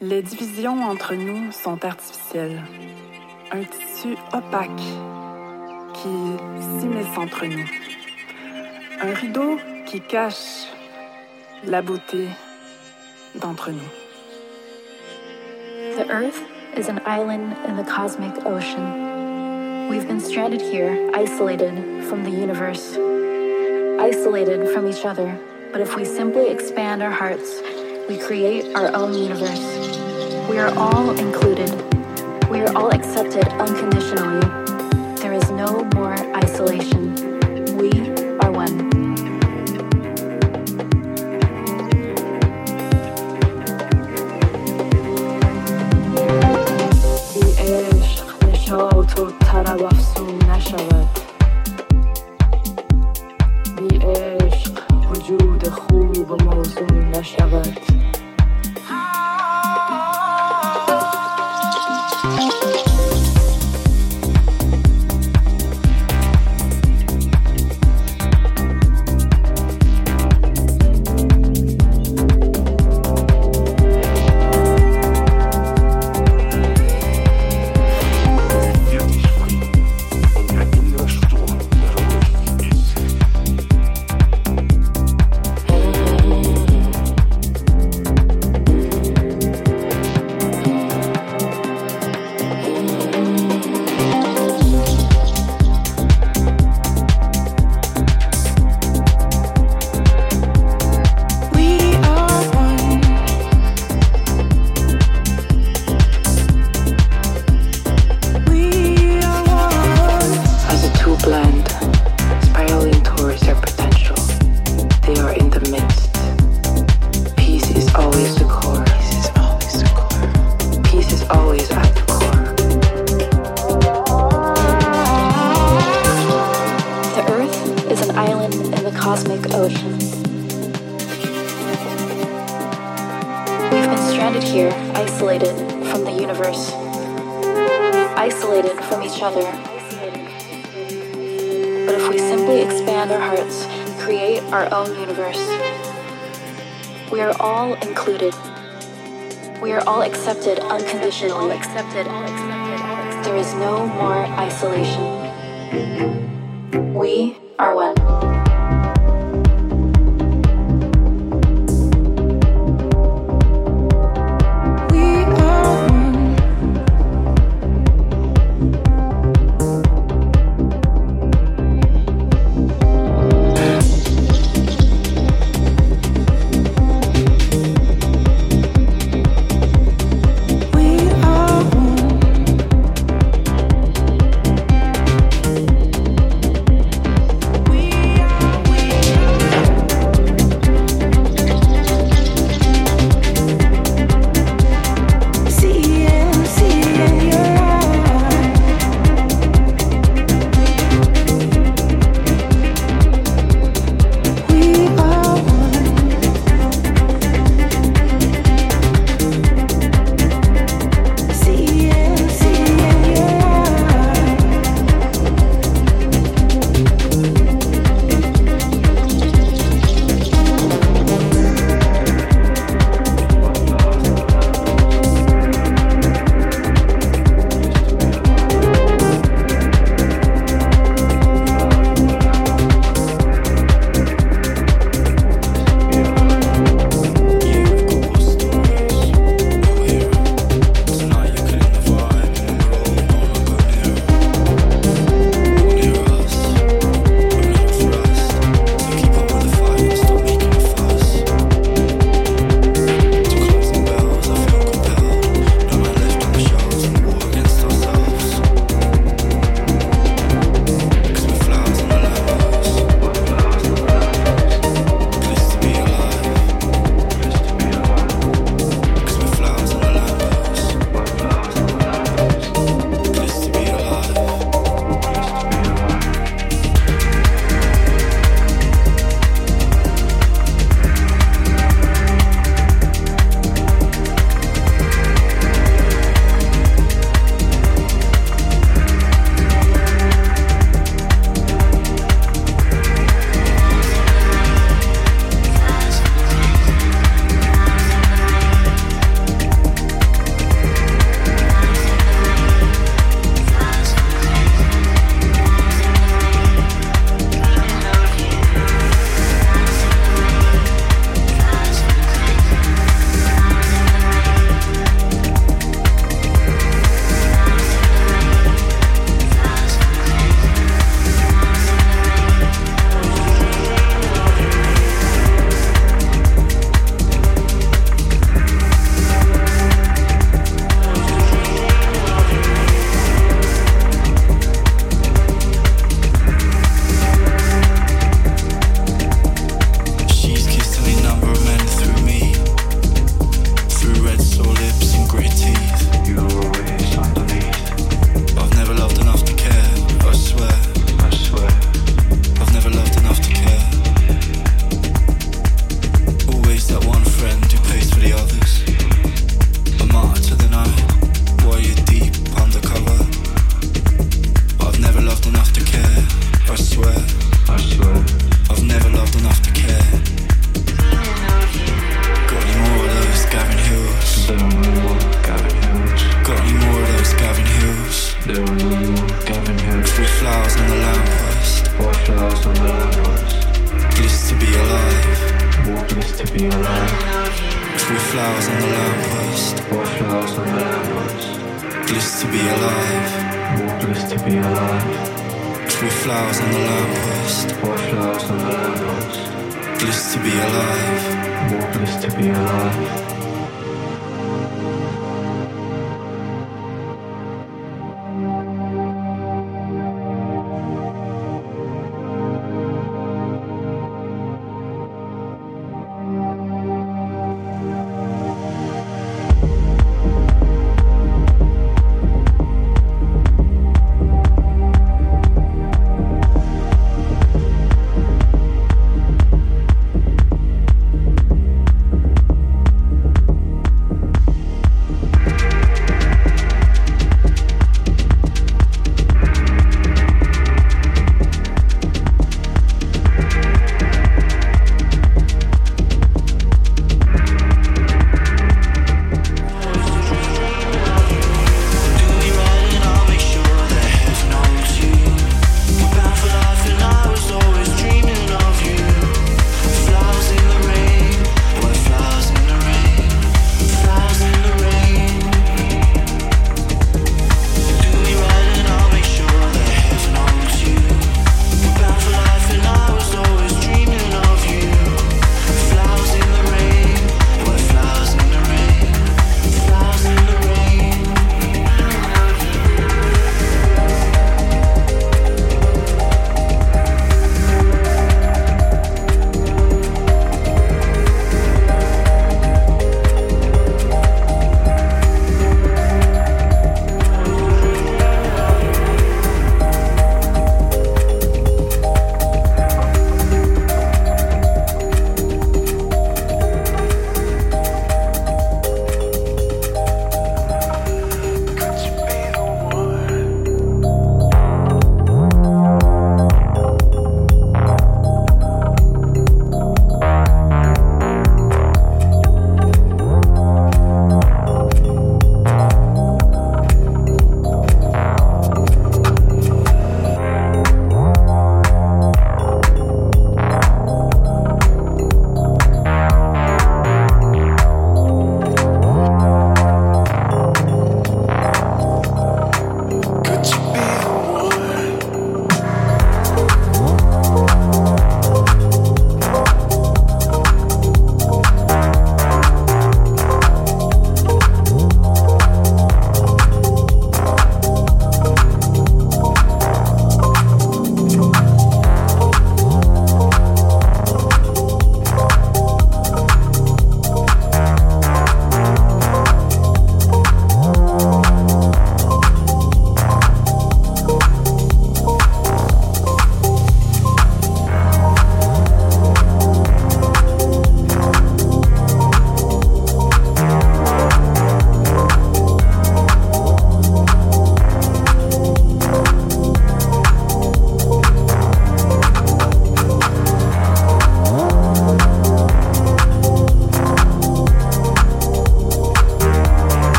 Les divisions entre nous sont artificielles. Un tissu opaque qui s'immisce entre nous. Un rideau qui cache la beauté d'entre nous. The Earth is an island in the cosmic ocean. We've been stranded here, isolated from the universe, isolated from each other. But if we simply expand our hearts, we create our own universe. We are all included. We are all accepted unconditionally. There is no more isolation. We are one. وجود خوب موضوع نشود